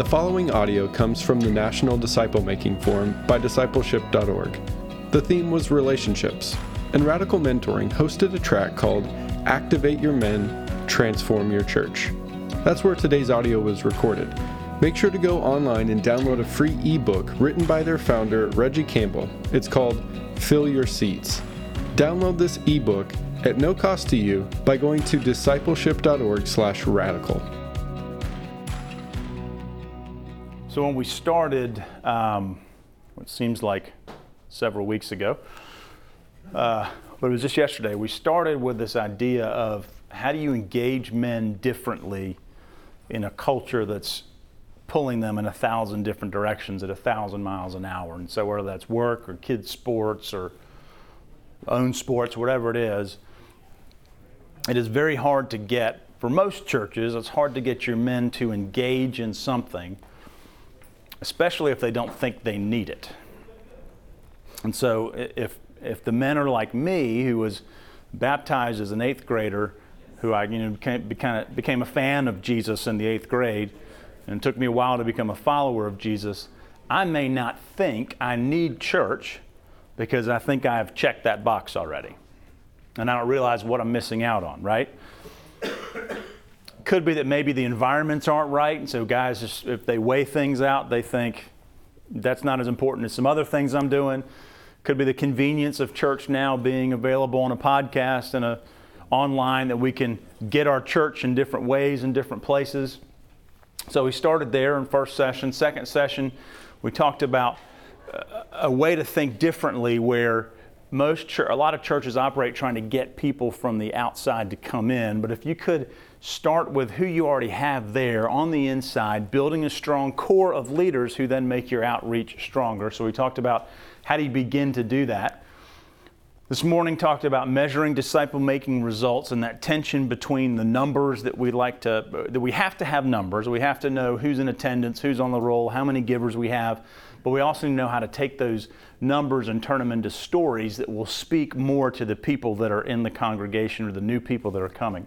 The following audio comes from the National Disciple Making Forum by discipleship.org. The theme was relationships, and Radical Mentoring hosted a track called Activate Your Men, Transform Your Church. That's where today's audio was recorded. Make sure to go online and download a free ebook written by their founder, Regi Campbell. It's called Fill Your Seats. Download this ebook at no cost to you by going to discipleship.org/radical. So when we started, um, it seems like several weeks ago, uh, but it was just yesterday, we started with this idea of how do you engage men differently in a culture that's pulling them in a thousand different directions at a thousand miles an hour. And so whether that's work or kids sports or own sports, whatever it is, it is very hard to get, for most churches, it's hard to get your men to engage in something especially if they don't think they need it. And so if, if the men are like me, who was baptized as an eighth grader, who I you know, became, became, became a fan of Jesus in the eighth grade, and took me a while to become a follower of Jesus, I may not think I need church because I think I have checked that box already. And I don't realize what I'm missing out on, right? Could be that maybe the environments aren't right, and so guys, just, if they weigh things out, they think that's not as important as some other things I'm doing. Could be the convenience of church now being available on a podcast and a online that we can get our church in different ways in different places. So we started there in first session. Second session, we talked about a way to think differently where most a lot of churches operate trying to get people from the outside to come in, but if you could start with who you already have there on the inside, building a strong core of leaders who then make your outreach stronger. So we talked about how do you begin to do that. This morning talked about measuring disciple making results and that tension between the numbers that we like to that we have to have numbers. We have to know who's in attendance, who's on the roll, how many givers we have, but we also know how to take those numbers and turn them into stories that will speak more to the people that are in the congregation or the new people that are coming.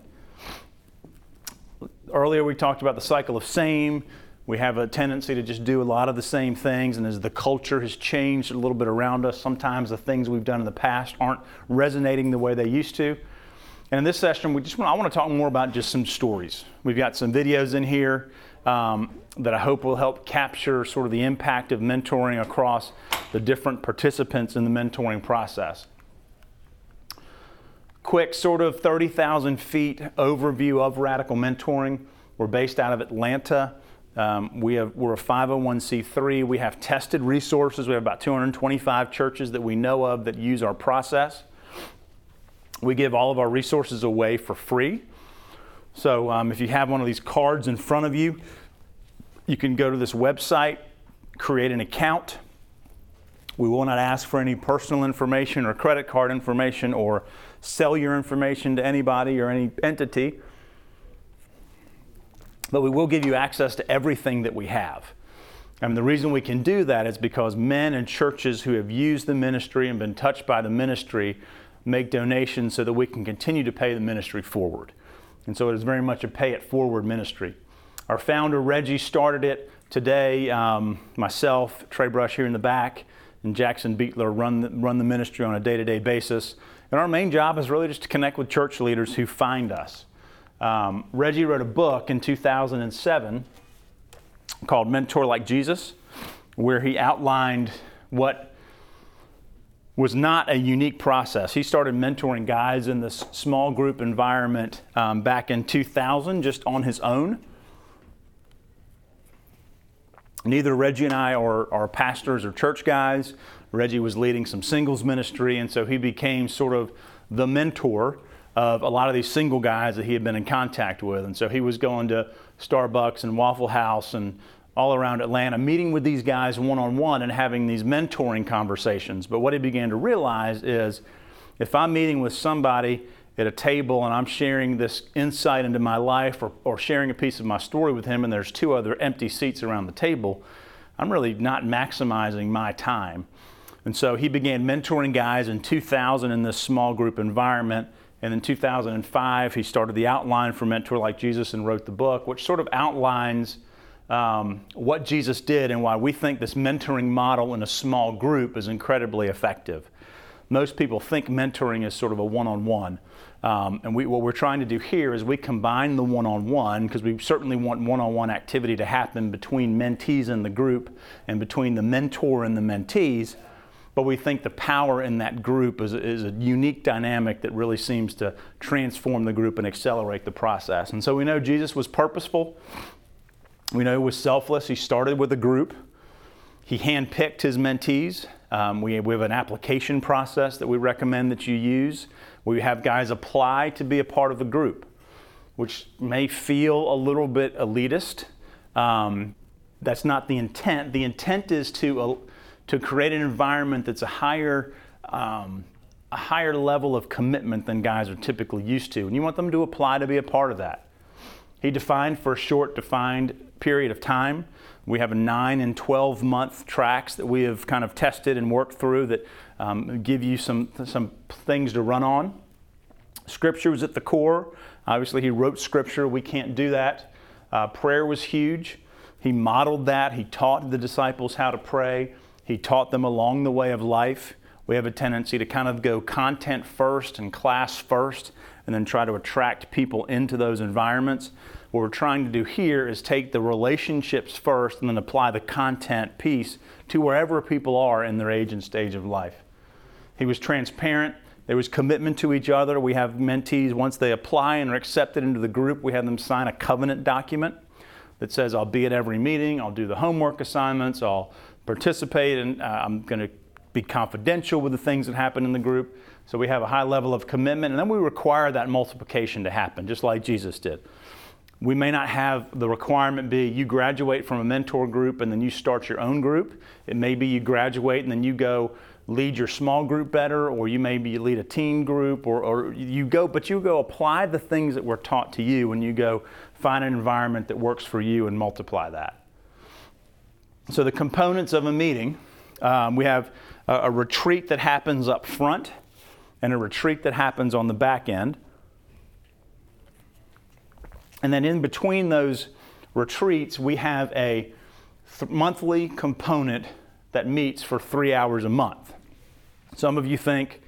Earlier, we talked about the cycle of same. We have a tendency to just do a lot of the same things, and as the culture has changed a little bit around us, sometimes the things we've done in the past aren't resonating the way they used to. And in this session, we just want, I want to talk more about just some stories. We've got some videos in here um, that I hope will help capture sort of the impact of mentoring across the different participants in the mentoring process quick sort of 30,000 feet overview of radical mentoring. We're based out of Atlanta. Um, we have, we're a 501c3. We have tested resources. We have about 225 churches that we know of that use our process. We give all of our resources away for free. So um, if you have one of these cards in front of you, you can go to this website, create an account. We will not ask for any personal information or credit card information or sell your information to anybody or any entity. But we will give you access to everything that we have. And the reason we can do that is because men and churches who have used the ministry and been touched by the ministry make donations so that we can continue to pay the ministry forward. And so it is very much a pay it forward ministry. Our founder, Regi, started it today. Um, myself, Trey Brush here in the back, and Jackson Beetler run the, run the ministry on a day to day basis. And our main job is really just to connect with church leaders who find us. Um, Regi wrote a book in 2007 called Mentor Like Jesus, where he outlined what was not a unique process. He started mentoring guys in this small group environment um, back in 2000 just on his own. Neither Regi and I are, are pastors or church guys. Regi was leading some singles ministry, and so he became sort of the mentor of a lot of these single guys that he had been in contact with. And so he was going to Starbucks and Waffle House and all around Atlanta, meeting with these guys one on one and having these mentoring conversations. But what he began to realize is if I'm meeting with somebody at a table and I'm sharing this insight into my life or, or sharing a piece of my story with him, and there's two other empty seats around the table, I'm really not maximizing my time. And so he began mentoring guys in 2000 in this small group environment. And in 2005, he started the outline for Mentor Like Jesus and wrote the book, which sort of outlines um, what Jesus did and why we think this mentoring model in a small group is incredibly effective. Most people think mentoring is sort of a one on one. and we, what we're trying to do here is we combine the one on one, because we certainly want one on one activity to happen between mentees in the group and between the mentor and the mentees. But we think the power in that group is, is a unique dynamic that really seems to transform the group and accelerate the process. And so we know Jesus was purposeful. We know he was selfless. He started with a group. He handpicked his mentees. Um, we, we have an application process that we recommend that you use. We have guys apply to be a part of the group, which may feel a little bit elitist. Um, that's not the intent. The intent is to, uh, to create an environment that's a higher, um, a higher level of commitment than guys are typically used to. And you want them to apply to be a part of that. He defined for a short, defined period of time. We have a 9 and 12 month tracks that we have kind of tested and worked through that um, give you some, some things to run on. Scripture was at the core. Obviously, he wrote Scripture. We can't do that. Uh, prayer was huge. He modeled that. He taught the disciples how to pray. He taught them along the way of life. We have a tendency to kind of go content first and class first and then try to attract people into those environments. What we're trying to do here is take the relationships first and then apply the content piece to wherever people are in their age and stage of life. He was transparent. There was commitment to each other. We have mentees, once they apply and are accepted into the group, we have them sign a covenant document that says, I'll be at every meeting, I'll do the homework assignments, I'll participate, and uh, I'm going to be confidential with the things that happen in the group. So we have a high level of commitment, and then we require that multiplication to happen, just like Jesus did. We may not have the requirement be you graduate from a mentor group and then you start your own group. It may be you graduate and then you go lead your small group better, or you maybe lead a teen group, or, or you go, but you go apply the things that were taught to you and you go find an environment that works for you and multiply that. So, the components of a meeting um, we have a, a retreat that happens up front and a retreat that happens on the back end. And then in between those retreats, we have a th- monthly component that meets for three hours a month. Some of you think,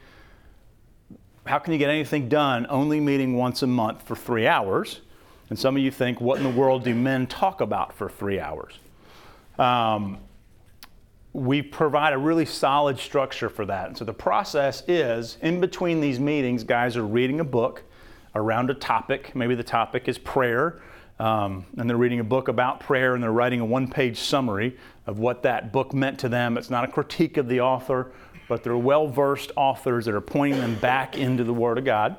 how can you get anything done only meeting once a month for three hours? And some of you think, what in the world do men talk about for three hours? Um, we provide a really solid structure for that. And so the process is in between these meetings, guys are reading a book around a topic. Maybe the topic is prayer, um, and they're reading a book about prayer and they're writing a one page summary of what that book meant to them. It's not a critique of the author, but they're well versed authors that are pointing them back into the Word of God.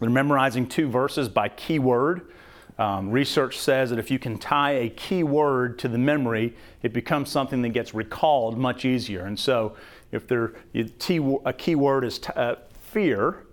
They're memorizing two verses by keyword. Um, research says that if you can tie a key word to the memory, it becomes something that gets recalled much easier. And so, if a key word is t- uh, fear,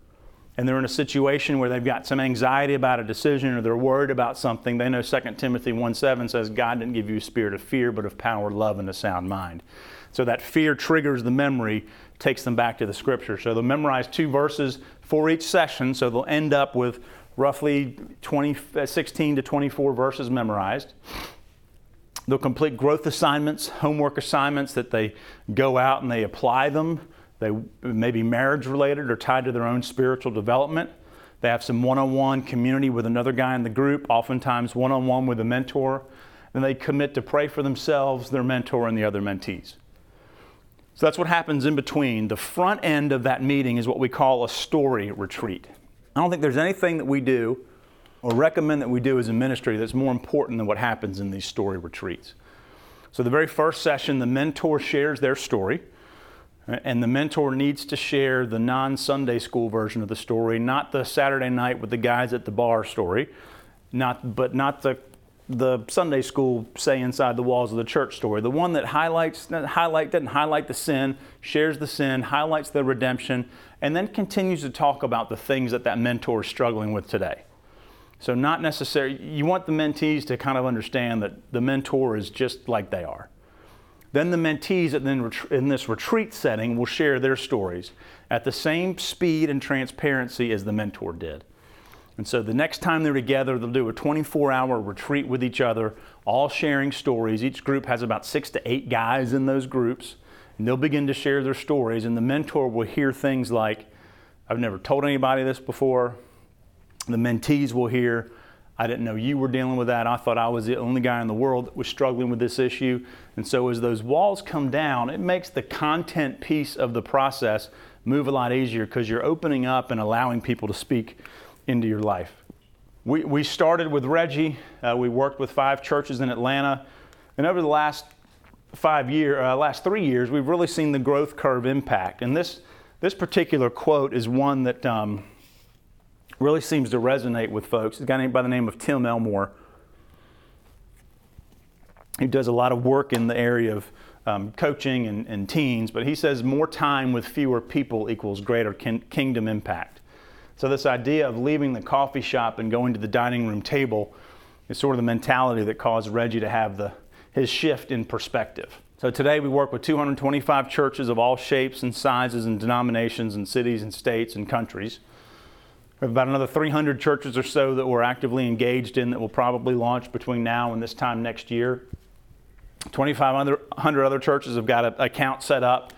and they're in a situation where they've got some anxiety about a decision or they're worried about something, they know 2 Timothy 1 7 says, God didn't give you a spirit of fear, but of power, love, and a sound mind. So that fear triggers the memory, takes them back to the scripture. So they'll memorize two verses for each session, so they'll end up with roughly 20, uh, 16 to 24 verses memorized. They'll complete growth assignments, homework assignments that they go out and they apply them. They may be marriage related or tied to their own spiritual development. They have some one on one community with another guy in the group, oftentimes one on one with a mentor. And they commit to pray for themselves, their mentor, and the other mentees. So that's what happens in between. The front end of that meeting is what we call a story retreat. I don't think there's anything that we do or recommend that we do as a ministry that's more important than what happens in these story retreats. So, the very first session, the mentor shares their story, and the mentor needs to share the non Sunday school version of the story, not the Saturday night with the guys at the bar story, not, but not the the Sunday school say inside the walls of the church story. The one that highlights highlight doesn't highlight the sin, shares the sin, highlights the redemption, and then continues to talk about the things that that mentor is struggling with today. So, not necessarily, you want the mentees to kind of understand that the mentor is just like they are. Then the mentees in this retreat setting will share their stories at the same speed and transparency as the mentor did. And so the next time they're together, they'll do a 24 hour retreat with each other, all sharing stories. Each group has about six to eight guys in those groups, and they'll begin to share their stories. And the mentor will hear things like, I've never told anybody this before. The mentees will hear, I didn't know you were dealing with that. I thought I was the only guy in the world that was struggling with this issue. And so, as those walls come down, it makes the content piece of the process move a lot easier because you're opening up and allowing people to speak into your life. We, we started with Regi. Uh, we worked with five churches in Atlanta. And over the last five years, uh, last three years, we've really seen the growth curve impact. And this, this particular quote is one that um, really seems to resonate with folks. It's a guy by the name of Tim Elmore. He does a lot of work in the area of um, coaching and, and, teens, but he says more time with fewer people equals greater kin- kingdom impact. So, this idea of leaving the coffee shop and going to the dining room table is sort of the mentality that caused Regi to have the, his shift in perspective. So, today we work with 225 churches of all shapes and sizes and denominations and cities and states and countries. We have about another 300 churches or so that we're actively engaged in that will probably launch between now and this time next year. 2,500 other churches have got an account set up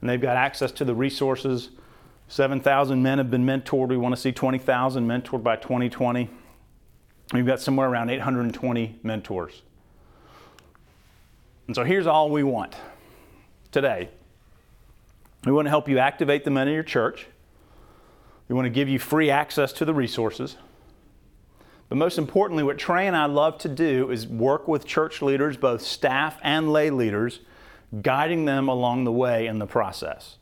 and they've got access to the resources. 7,000 men have been mentored. We want to see 20,000 mentored by 2020. We've got somewhere around 820 mentors. And so here's all we want today. We want to help you activate the men in your church. We want to give you free access to the resources. But most importantly, what Trey and I love to do is work with church leaders, both staff and lay leaders, guiding them along the way in the process.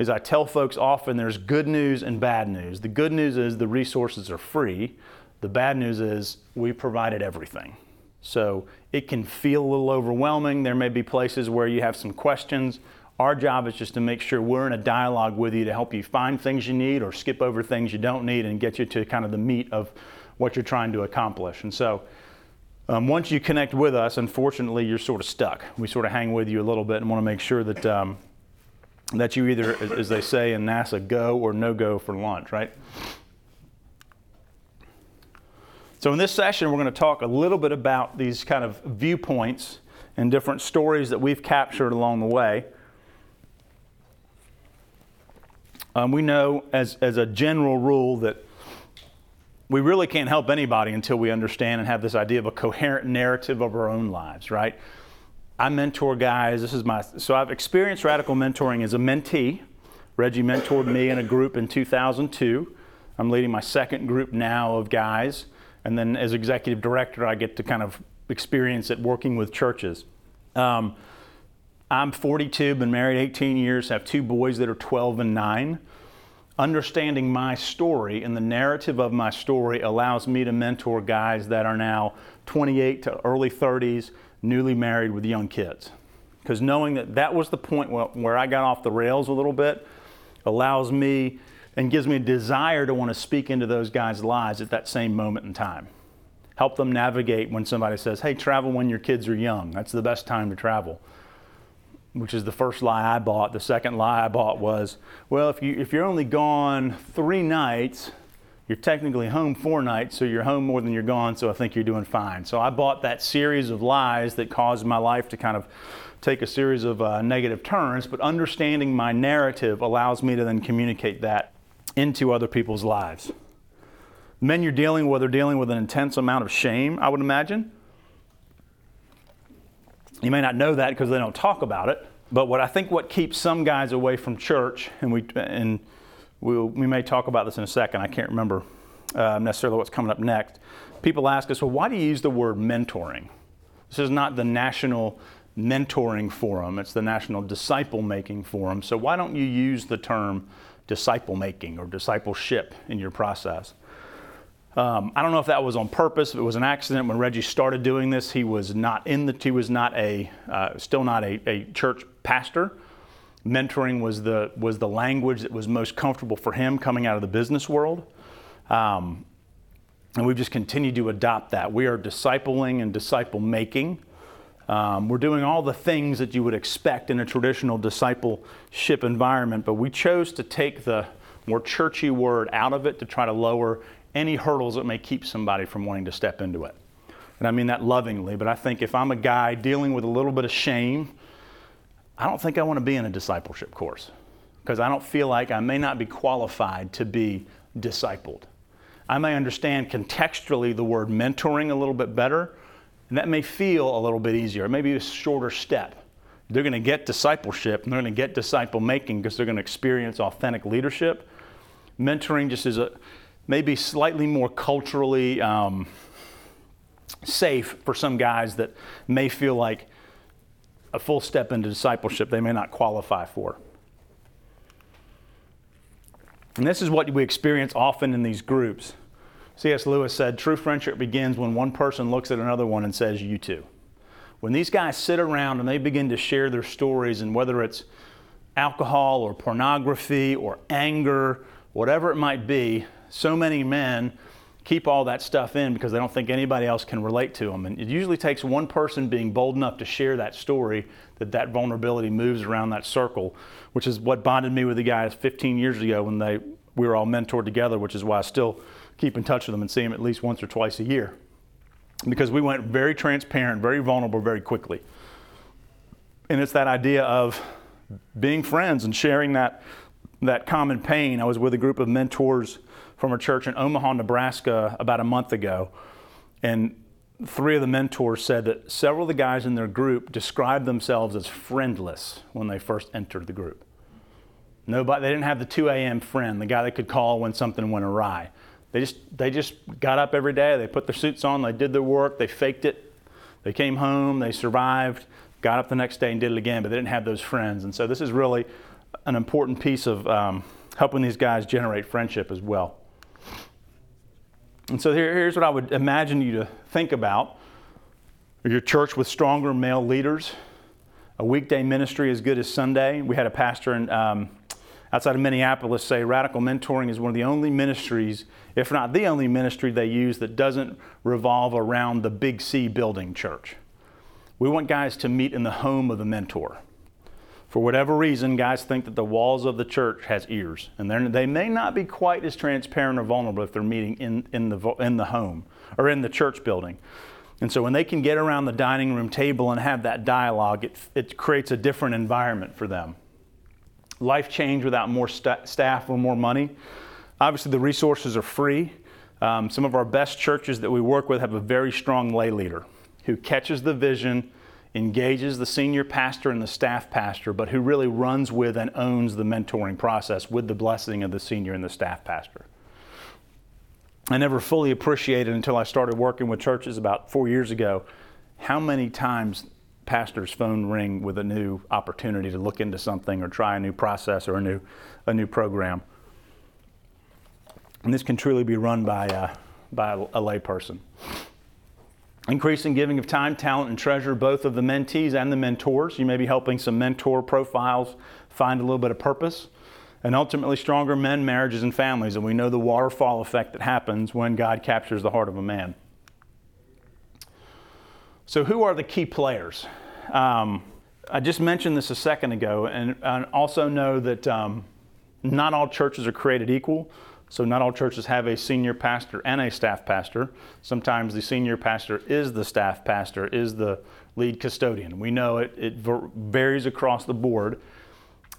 As I tell folks often, there's good news and bad news. The good news is the resources are free. The bad news is we provided everything. So it can feel a little overwhelming. There may be places where you have some questions. Our job is just to make sure we're in a dialogue with you to help you find things you need or skip over things you don't need and get you to kind of the meat of what you're trying to accomplish. And so um, once you connect with us, unfortunately, you're sort of stuck. We sort of hang with you a little bit and want to make sure that, um, that you either, as they say in NASA, go or no go for lunch, right? So, in this session, we're going to talk a little bit about these kind of viewpoints and different stories that we've captured along the way. Um, we know, as, as a general rule, that we really can't help anybody until we understand and have this idea of a coherent narrative of our own lives, right? I mentor guys. This is my so I've experienced radical mentoring as a mentee. Regi mentored me in a group in 2002. I'm leading my second group now of guys, and then as executive director, I get to kind of experience it working with churches. Um, I'm 42, been married 18 years, have two boys that are 12 and 9 understanding my story and the narrative of my story allows me to mentor guys that are now 28 to early 30s, newly married with young kids. Because knowing that that was the point where I got off the rails a little bit allows me and gives me a desire to want to speak into those guys' lives at that same moment in time. Help them navigate when somebody says, hey, travel when your kids are young. That's the best time to travel which is the first lie I bought. The second lie I bought was, well, if, you, if you're only gone three nights, you're technically home four nights, so you're home more than you're gone, so I think you're doing fine. So I bought that series of lies that caused my life to kind of take a series of uh, negative turns, but understanding my narrative allows me to then communicate that into other people's lives. Men you're dealing with are dealing with an intense amount of shame, I would imagine. You may not know that because they don't talk about it. But what I think what keeps some guys away from church, and we and we'll, we may talk about this in a second. I can't remember uh, necessarily what's coming up next. People ask us, well, why do you use the word mentoring? This is not the national mentoring forum; it's the national disciple making forum. So why don't you use the term disciple making or discipleship in your process? Um, I don't know if that was on purpose. If it was an accident when Regi started doing this, he was not in the. He was not a, uh, still not a, a, church pastor. Mentoring was the was the language that was most comfortable for him coming out of the business world, um, and we've just continued to adopt that. We are discipling and disciple making. Um, we're doing all the things that you would expect in a traditional discipleship environment, but we chose to take the more churchy word out of it to try to lower any hurdles that may keep somebody from wanting to step into it. And I mean that lovingly, but I think if I'm a guy dealing with a little bit of shame, I don't think I want to be in a discipleship course because I don't feel like I may not be qualified to be discipled. I may understand contextually the word mentoring a little bit better, and that may feel a little bit easier. It may be a shorter step. They're going to get discipleship and they're going to get disciple making because they're going to experience authentic leadership. Mentoring just is a maybe slightly more culturally um, safe for some guys that may feel like a full step into discipleship they may not qualify for. And this is what we experience often in these groups. C.S. Lewis said, True friendship begins when one person looks at another one and says, You too. When these guys sit around and they begin to share their stories, and whether it's alcohol or pornography or anger, whatever it might be, so many men keep all that stuff in because they don't think anybody else can relate to them. And it usually takes one person being bold enough to share that story that that vulnerability moves around that circle, which is what bonded me with the guys 15 years ago when they we were all mentored together, which is why I still keep in touch with them and see them at least once or twice a year. Because we went very transparent, very vulnerable very quickly. And it's that idea of being friends and sharing that, that common pain. I was with a group of mentors from a church in Omaha, Nebraska about a month ago. And three of the mentors said that several of the guys in their group described themselves as friendless when they first entered the group. Nobody, they didn't have the 2 a.m. friend, the guy they could call when something went awry. They just, they just got up every day, they put their suits on, they did their work, they faked it, they came home, they survived, got up the next day and did it again, but they didn't have those friends. And so this is really an important piece of um, helping these guys generate friendship as well. And so here, here's what I would imagine you to think about your church with stronger male leaders, a weekday ministry as good as Sunday. We had a pastor in, um, outside of Minneapolis say radical mentoring is one of the only ministries, if not the only ministry they use that doesn't revolve around the big C building church. We want guys to meet in the home of the mentor. For whatever reason, guys think that the walls of the church has ears, and they may not be quite as transparent or vulnerable if they're meeting in, in, the, in the home or in the church building. And so when they can get around the dining room table and have that dialogue, it, it creates a different environment for them. Life change without more st- staff or more money. Obviously, the resources are free. Um, some of our best churches that we work with have a very strong lay leader who catches the vision engages the senior pastor and the staff pastor, but who really runs with and owns the mentoring process with the blessing of the senior and the staff pastor. I never fully appreciated until I started working with churches about four years ago how many times pastors' phone ring with a new opportunity to look into something or try a new process or a new, a new program. And this can truly be run by, uh, by a, layperson. Increasing giving of time, talent, and treasure, both of the mentees and the mentors. You may be helping some mentor profiles find a little bit of purpose. And ultimately, stronger men, marriages, and families. And we know the waterfall effect that happens when God captures the heart of a man. So, who are the key players? Um, I just mentioned this a second ago, and, also know that um, not all churches are created equal. So, not all churches have a senior pastor and a staff pastor. Sometimes the senior pastor is the staff pastor, is the lead custodian. We know it, it varies across the board.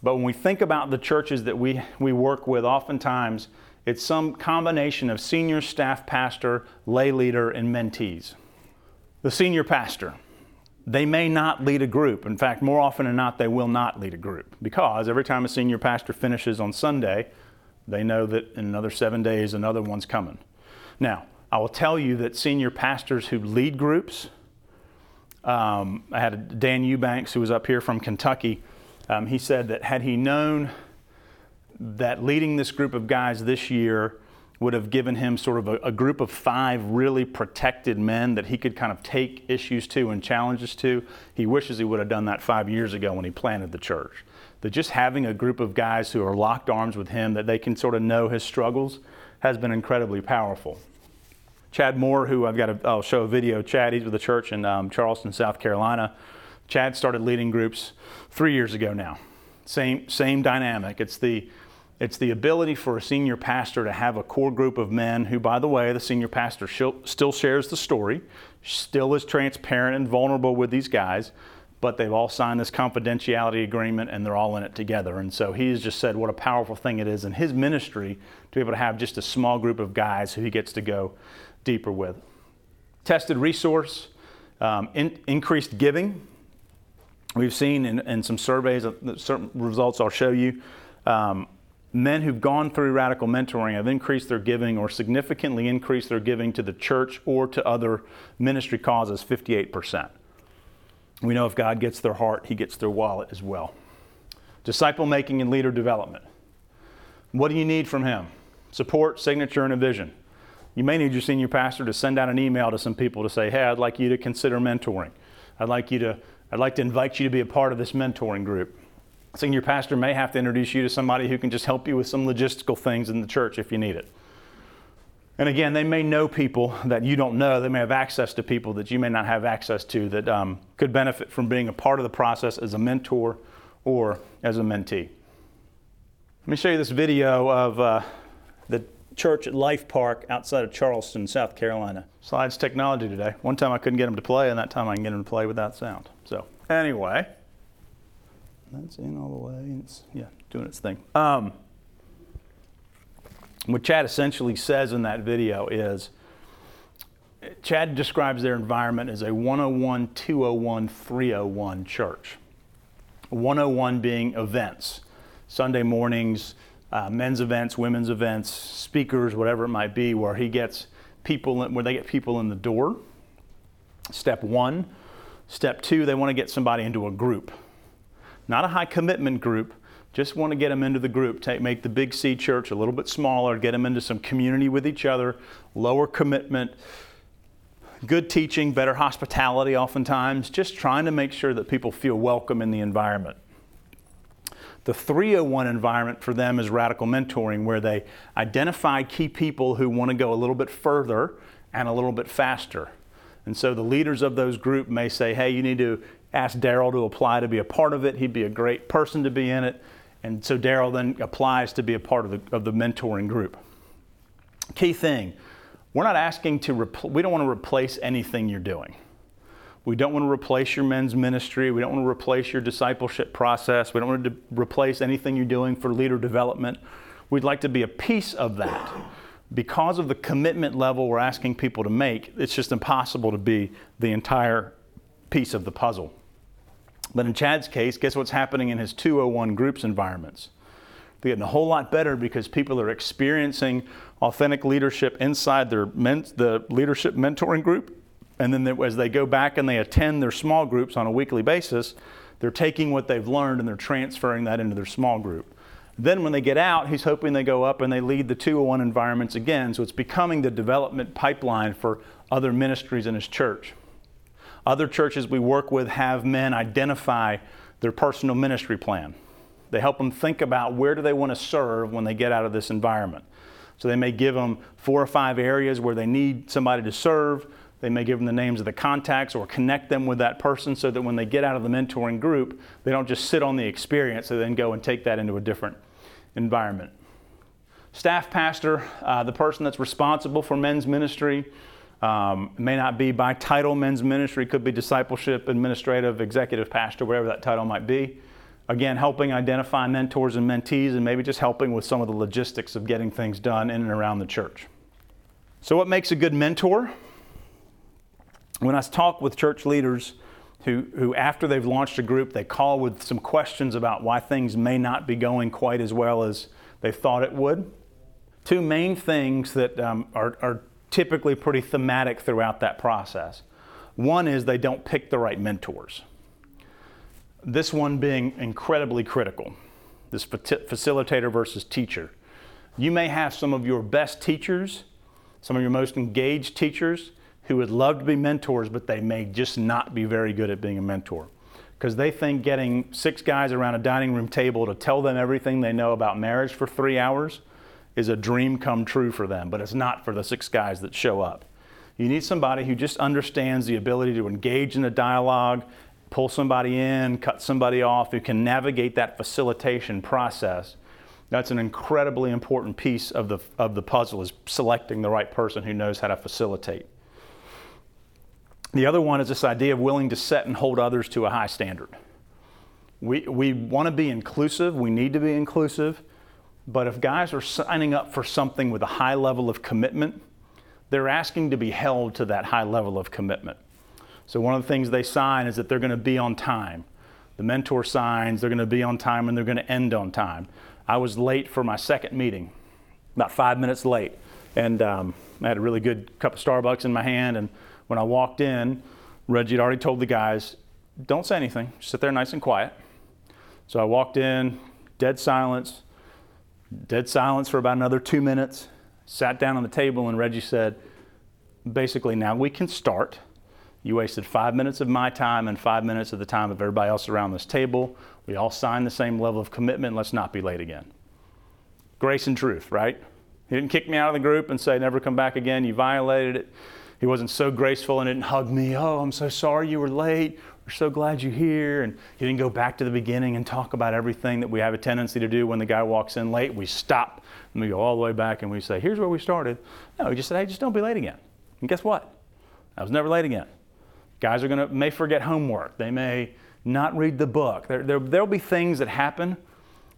But when we think about the churches that we, we work with, oftentimes it's some combination of senior staff pastor, lay leader, and mentees. The senior pastor, they may not lead a group. In fact, more often than not, they will not lead a group because every time a senior pastor finishes on Sunday, they know that in another seven days, another one's coming. Now, I will tell you that senior pastors who lead groups, um, I had Dan Eubanks who was up here from Kentucky. Um, he said that had he known that leading this group of guys this year would have given him sort of a, a, group of five really protected men that he could kind of take issues to and challenges to. He wishes he would have done that five years ago when he planted the church that just having a group of guys who are locked arms with him, that they can sort of know his struggles, has been incredibly powerful. Chad Moore, who I've got to, I'll show a video. Chad, he's with the church in um, Charleston, South Carolina. Chad started leading groups three years ago now. Same, same dynamic. It's the, It's the ability for a senior pastor to have a core group of men who, by the way, the senior pastor still shares the story, still is transparent and vulnerable with these guys, but they've all signed this confidentiality agreement and they're all in it together. And so he has just said what a powerful thing it is in his ministry to be able to have just a small group of guys who he gets to go deeper with. Tested resource, um, in, increased giving. We've seen in, in some surveys, uh, certain results I'll show you. Um, men who've gone through radical mentoring have increased their giving or significantly increased their giving to the church or to other ministry causes 58%. We know if God gets their heart, He gets their wallet as well. Disciple making and leader development. What do you need from Him? Support, signature, and a vision. You may need your senior pastor to send out an email to some people to say, hey, I'd like you to consider mentoring. I'd like you to, I'd like to invite you to be a part of this mentoring group. Senior pastor may have to introduce you to somebody who can just help you with some logistical things in the church if you need it. And again, they may know people that you don't know. They may have access to people that you may not have access to that um, could benefit from being a part of the process as a mentor or as a mentee. Let me show you this video of uh, the church at Life Park outside of Charleston, South Carolina. Slides technology today. One time I couldn't get them to play, and that time I can get them to play without sound. So, anyway, that's in all the way. It's, yeah, doing its thing. Um, what Chad essentially says in that video is Chad describes their environment as a 101, 201, 301 church. 101 being events, Sunday mornings, uh, men's events, women's events, speakers, whatever it might be, where he gets people, in, where they get people in the door. Step one. Step two, they want to get somebody into a group. Not a high commitment group, just want to get them into the group, take, make the Big C church a little bit smaller, get them into some community with each other, lower commitment, good teaching, better hospitality oftentimes, just trying to make sure that people feel welcome in the environment. The 301 environment for them is radical mentoring, where they identify key people who want to go a little bit further and a little bit faster. And so the leaders of those groups may say, hey, you need to ask Daryl to apply to be a part of it. He'd be a great person to be in it. And so Daryl then applies to be a part of the, of the mentoring group. Key thing we're not asking to, repl- we don't want to replace anything you're doing. We don't want to replace your men's ministry. We don't want to replace your discipleship process. We don't want to replace anything you're doing for leader development. We'd like to be a piece of that. Because of the commitment level we're asking people to make, it's just impossible to be the entire piece of the puzzle. But in Chad's case, guess what's happening in his 201 groups environments? They're getting a whole lot better because people are experiencing authentic leadership inside their men, the leadership mentoring group. And then as they go back and they attend their small groups on a weekly basis, they're taking what they've learned and they're transferring that into their small group. Then when they get out, he's hoping they go up and they lead the 201 environments again. So it's becoming the development pipeline for other ministries in his church. Other churches we work with have men identify their personal ministry plan. They help them think about where do they want to serve when they get out of this environment. So they may give them four or five areas where they need somebody to serve. They may give them the names of the contacts or connect them with that person so that when they get out of the mentoring group, they don't just sit on the experience, they then go and take that into a different environment. Staff pastor, uh, the person that's responsible for men's ministry, um, may not be by title men's ministry, could be discipleship, administrative, executive pastor, whatever that title might be. Again, helping identify mentors and mentees, and maybe just helping with some of the logistics of getting things done in and around the church. So, what makes a good mentor? When I talk with church leaders who, who, after they've launched a group, they call with some questions about why things may not be going quite as well as they thought it would. Two main things that um, are, are typically pretty thematic throughout that process. One is they don't pick the right mentors. This one being incredibly critical this facilitator versus teacher. You may have some of your best teachers, some of your most engaged teachers who would love to be mentors, but they may just not be very good at being a mentor because they think getting six guys around a dining room table to tell them everything they know about marriage for three hours is a dream come true for them, but it's not for the six guys that show up. You need somebody who just understands the ability to engage in a dialogue, pull somebody in, cut somebody off, who can navigate that facilitation process That's an incredibly important piece of the, of the puzzle is selecting the right person who knows how to facilitate. The other one is this idea of willing to set and hold others to a high standard. We, we want to be inclusive, we need to be inclusive, but if guys are signing up for something with a high level of commitment, they're asking to be held to that high level of commitment. So, one of the things they sign is that they're going to be on time. The mentor signs they're going to be on time and they're going to end on time. I was late for my second meeting, about five minutes late, and um, I had a really good cup of Starbucks in my hand. And when I walked in, Regi had already told the guys, "Don't say anything. Just sit there nice and quiet." So I walked in, dead silence, dead silence for about another two minutes. Sat down on the table, and Regi said, "Basically, now we can start." You wasted five minutes of my time and five minutes of the time of everybody else around this table. We all signed the same level of commitment. Let's not be late again. Grace and truth, right? He didn't kick me out of the group and say, never come back again. You violated it. He wasn't so graceful and didn't hug me. Oh, I'm so sorry you were late. We're so glad you're here. And he didn't go back to the beginning and talk about everything that we have a tendency to do when the guy walks in late. We stop and we go all the way back and we say, here's where we started. No, he just said, hey, just don't be late again. And guess what? I was never late again. Guys are going to may forget homework. They may not read the book. There, there, there'll be things that happen,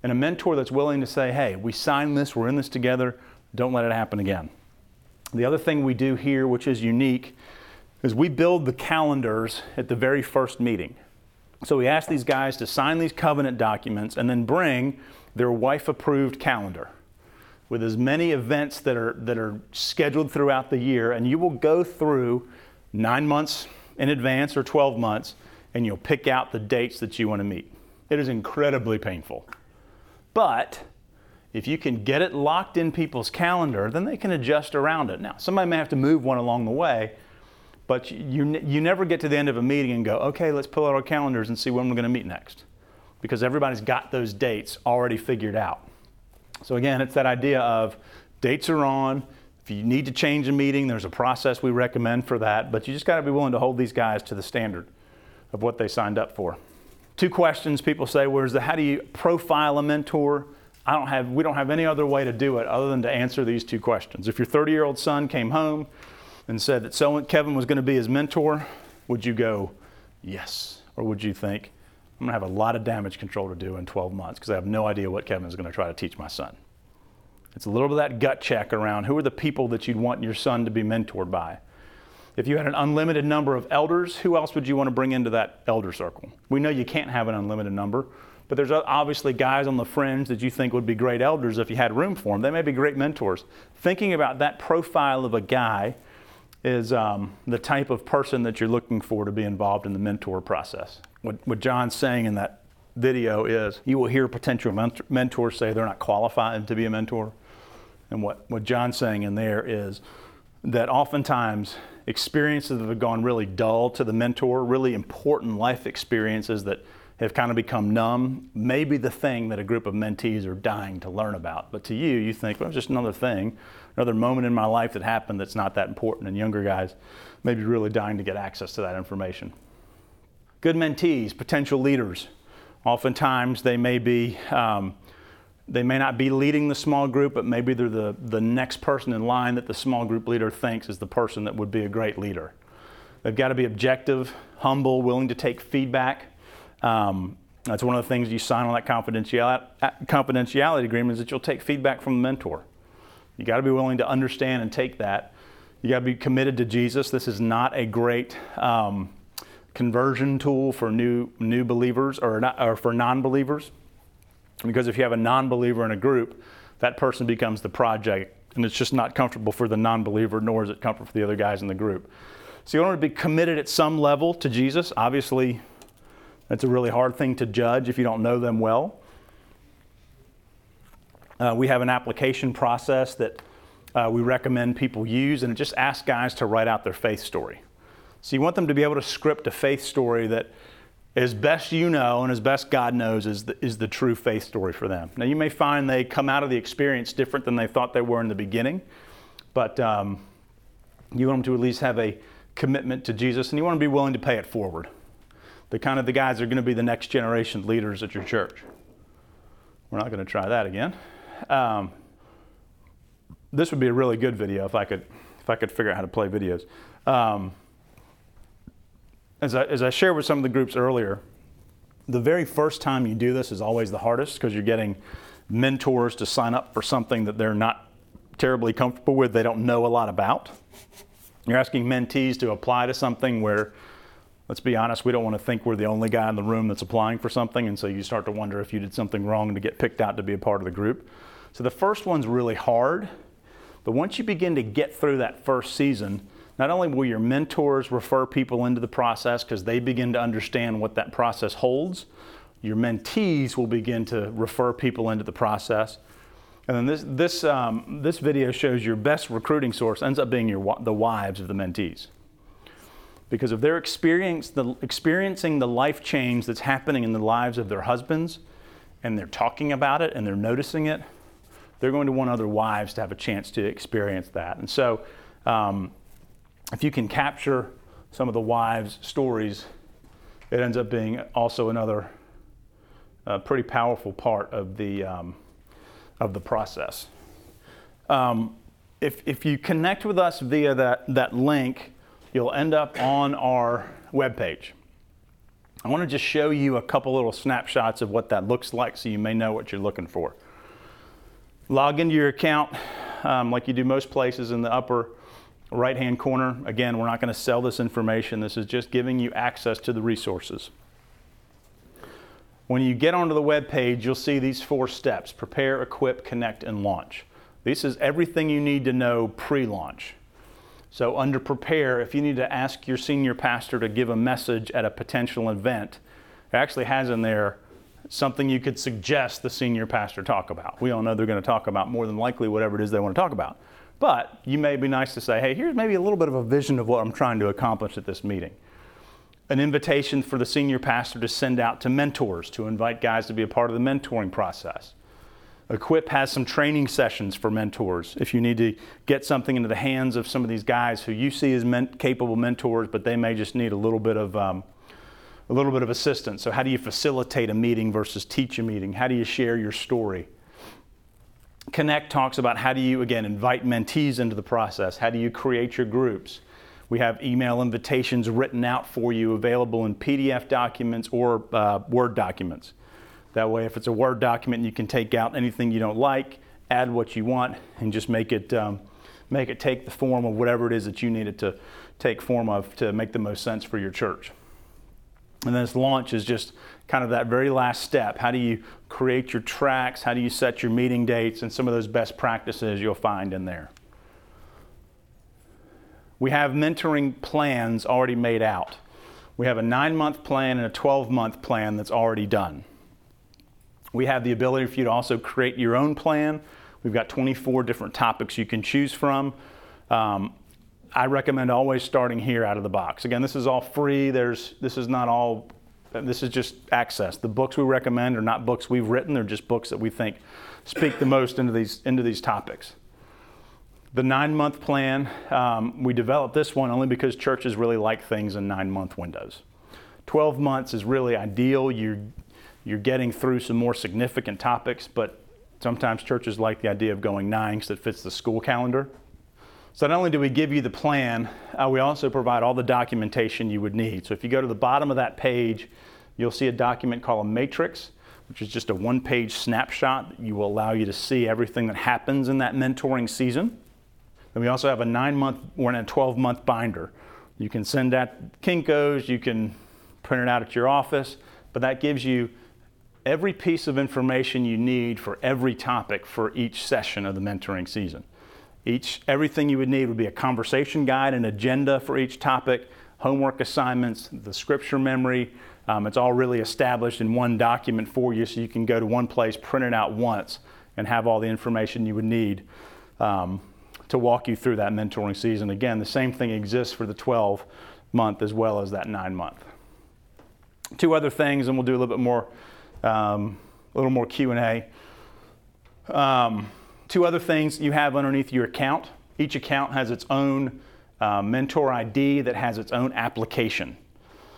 and a mentor that's willing to say, hey, we signed this, we're in this together, don't let it happen again. The other thing we do here, which is unique, is we build the calendars at the very first meeting. So we ask these guys to sign these covenant documents and then bring their wife approved calendar with as many events that are, that are scheduled throughout the year, and you will go through nine months in advance or 12 months, and you'll pick out the dates that you want to meet. It is incredibly painful. But if you can get it locked in people's calendar, then they can adjust around it. Now, somebody may have to move one along the way, but you, you never get to the end of a meeting and go, okay, let's pull out our calendars and see when we're going to meet next. Because everybody's got those dates already figured out. So, again, it's that idea of dates are on, if you need to change a meeting, there's a process we recommend for that, but you just got to be willing to hold these guys to the standard of what they signed up for. Two questions people say, where's the how do you profile a mentor? I don't have we don't have any other way to do it other than to answer these two questions. If your 30-year-old son came home and said that so Kevin was going to be his mentor, would you go, yes? Or would you think, I'm going to have a lot of damage control to do in 12 months because I have no idea what Kevin's going to try to teach my son? It's a little bit of that gut check around who are the people that you'd want your son to be mentored by. If you had an unlimited number of elders, who else would you want to bring into that elder circle? We know you can't have an unlimited number, but there's obviously guys on the fringe that you think would be great elders if you had room for them. They may be great mentors. Thinking about that profile of a guy is um, the type of person that you're looking for to be involved in the mentor process. What, what John's saying in that video is you will hear potential mentors say they're not qualified to be a mentor. And what, what John's saying in there is that oftentimes experiences that have gone really dull to the mentor, really important life experiences that have kind of become numb, may be the thing that a group of mentees are dying to learn about. But to you, you think, well, it's just another thing, another moment in my life that happened that's not that important. And younger guys may be really dying to get access to that information. Good mentees, potential leaders. Oftentimes, they may be um, they may not be leading the small group, but maybe they're the, the next person in line that the small group leader thinks is the person that would be a great leader. They've got to be objective, humble, willing to take feedback. Um, that's one of the things you sign on that confidentiality, confidentiality agreement is that you'll take feedback from the mentor. You got to be willing to understand and take that. You got to be committed to Jesus. This is not a great um, conversion tool for new new believers or, not, or for non-believers. Because if you have a non believer in a group, that person becomes the project, and it's just not comfortable for the non believer, nor is it comfortable for the other guys in the group. So you want to be committed at some level to Jesus. Obviously, that's a really hard thing to judge if you don't know them well. Uh, we have an application process that uh, we recommend people use, and it just asks guys to write out their faith story. So you want them to be able to script a faith story that as best you know and as best God knows is the, is the true faith story for them. Now, you may find they come out of the experience different than they thought they were in the beginning, but um, you want them to at least have a commitment to Jesus and you want to be willing to pay it forward. The kind of the guys that are going to be the next generation leaders at your church. We're not going to try that again. Um, this would be a really good video if I could if I could figure out how to play videos. Um, as I, as I shared with some of the groups earlier, the very first time you do this is always the hardest because you're getting mentors to sign up for something that they're not terribly comfortable with, they don't know a lot about. You're asking mentees to apply to something where, let's be honest, we don't want to think we're the only guy in the room that's applying for something, and so you start to wonder if you did something wrong to get picked out to be a part of the group. So the first one's really hard, but once you begin to get through that first season, not only will your mentors refer people into the process because they begin to understand what that process holds, your mentees will begin to refer people into the process. And then this, this, um, this video shows your best recruiting source ends up being your, the wives of the mentees. Because if they're experience the, experiencing the life change that's happening in the lives of their husbands, and they're talking about it and they're noticing it, they're going to want other wives to have a chance to experience that. And so, um, if you can capture some of the wives' stories, it ends up being also another uh, pretty powerful part of the, um, of the process. Um, if, if you connect with us via that, that link, you'll end up on our webpage. I want to just show you a couple little snapshots of what that looks like so you may know what you're looking for. Log into your account um, like you do most places in the upper right hand corner. Again, we're not going to sell this information. This is just giving you access to the resources. When you get onto the web page, you'll see these four steps prepare, equip, connect, and launch. This is everything you need to know pre launch. So, under prepare, if you need to ask your senior pastor to give a message at a potential event, it actually has in there something you could suggest the senior pastor talk about. We all know they're going to talk about more than likely whatever it is they want to talk about. But you may be nice to say, hey, here's maybe a little bit of a vision of what I'm trying to accomplish at this meeting. An invitation for the senior pastor to send out to mentors to invite guys to be a part of the mentoring process. Equip has some training sessions for mentors. If you need to get something into the hands of some of these guys who you see as men- capable mentors, but they may just need a little bit of um, a little bit of assistance. So, how do you facilitate a meeting versus teach a meeting? How do you share your story? Connect talks about how do you, again, invite mentees into the process? How do you create your groups? We have email invitations written out for you, available in PDF documents or uh, Word documents. That way, if it's a Word document, you can take out anything you don't like, add what you want, and just make it, um, make it take the form of whatever it is that you need it to take form of to make the most sense for your church. And this launch is just kind of that very last step. How do you create your tracks? How do you set your meeting dates? And some of those best practices you'll find in there. We have mentoring plans already made out. We have a nine month plan and a 12 month plan that's already done. We have the ability for you to also create your own plan. We've got 24 different topics you can choose from. Um, I recommend always starting here out of the box. Again, this is all free. There's this is not all this is just access. The books we recommend are not books we've written, they're just books that we think speak the most into these into these topics. The nine month plan, um, we developed this one only because churches really like things in nine month windows. 12 months is really ideal. You're, you're getting through some more significant topics, but sometimes churches like the idea of going nine because it fits the school calendar. So not only do we give you the plan, uh, we also provide all the documentation you would need. So if you go to the bottom of that page, you'll see a document called a matrix, which is just a one page snapshot that you will allow you to see everything that happens in that mentoring season. Then we also have a nine month or a 12 month binder. You can send that Kinko's, you can print it out at your office, but that gives you every piece of information you need for every topic for each session of the mentoring season. Each, everything you would need would be a conversation guide, an agenda for each topic, homework assignments, the scripture memory. Um, it's all really established in one document for you so you can go to one place, print it out once, and have all the information you would need um, to walk you through that mentoring season. Again, the same thing exists for the 12 month as well as that nine month. Two other things, and we'll do a little bit more, um, a little more Q and A. Two other things you have underneath your account. Each account has its own uh, mentor ID that has its own application.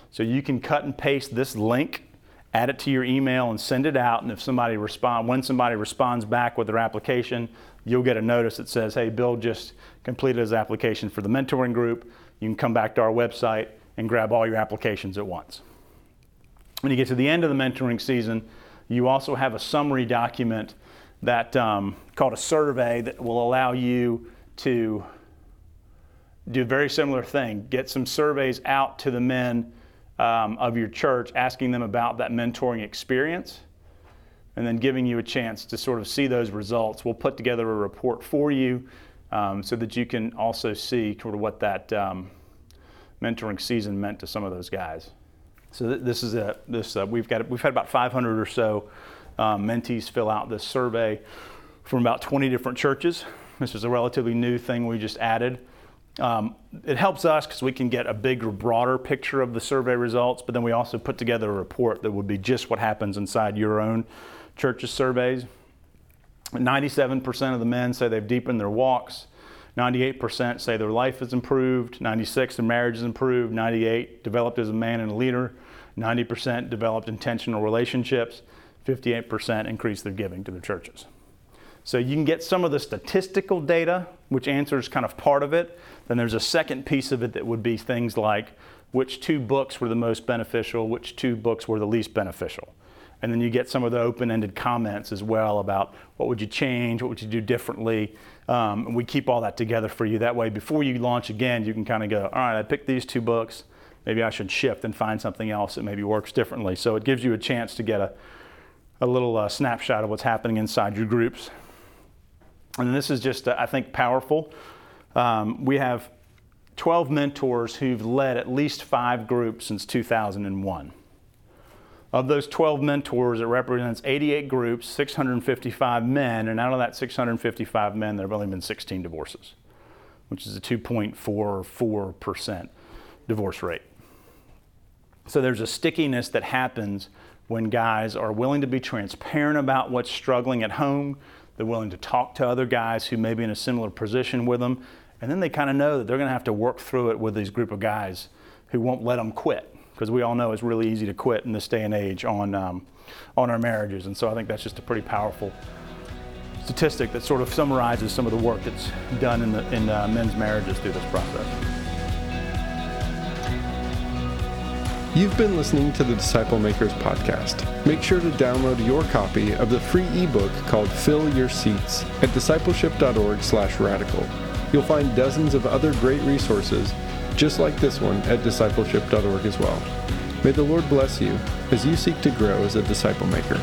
So you can cut and paste this link, add it to your email and send it out. And if somebody respond, when somebody responds back with their application, you'll get a notice that says, "Hey, Bill just completed his application for the mentoring group." You can come back to our website and grab all your applications at once. When you get to the end of the mentoring season, you also have a summary document that um, called a survey that will allow you to do a very similar thing. Get some surveys out to the men um, of your church, asking them about that mentoring experience, and then giving you a chance to sort of see those results. We'll put together a report for you um, so that you can also see sort of what that um, mentoring season meant to some of those guys. So th- this is a this uh, we've got we've had about 500 or so um, mentees fill out this survey from about 20 different churches. This is a relatively new thing we just added. Um, it helps us because we can get a bigger, broader picture of the survey results, but then we also put together a report that would be just what happens inside your own church's surveys. 97% of the men say they've deepened their walks. 98% say their life has improved. 96 their marriage has improved. 98 developed as a man and a leader. 90% developed intentional relationships. 58% increased their giving to their churches. So you can get some of the statistical data, which answers kind of part of it. Then there's a second piece of it that would be things like which two books were the most beneficial, which two books were the least beneficial. And then you get some of the open ended comments as well about what would you change, what would you do differently. Um, and we keep all that together for you. That way, before you launch again, you can kind of go, all right, I picked these two books. Maybe I should shift and find something else that maybe works differently. So it gives you a chance to get a, a little uh, snapshot of what's happening inside your groups. And this is just, uh, I think, powerful. Um, we have 12 mentors who've led at least five groups since 2001. Of those 12 mentors, it represents 88 groups, 655 men, and out of that 655 men, there have only been 16 divorces, which is a 2.44% divorce rate. So there's a stickiness that happens when guys are willing to be transparent about what's struggling at home. They're willing to talk to other guys who may be in a similar position with them. And then they kind of know that they're going to have to work through it with these group of guys who won't let them quit. Because we all know it's really easy to quit in this day and age on, um, on our marriages. And so I think that's just a pretty powerful statistic that sort of summarizes some of the work that's done in, the, in uh, men's marriages through this process. You've been listening to the Disciple Makers podcast. Make sure to download your copy of the free ebook called Fill Your Seats at discipleship.org/radical. You'll find dozens of other great resources just like this one at discipleship.org as well. May the Lord bless you as you seek to grow as a disciple maker.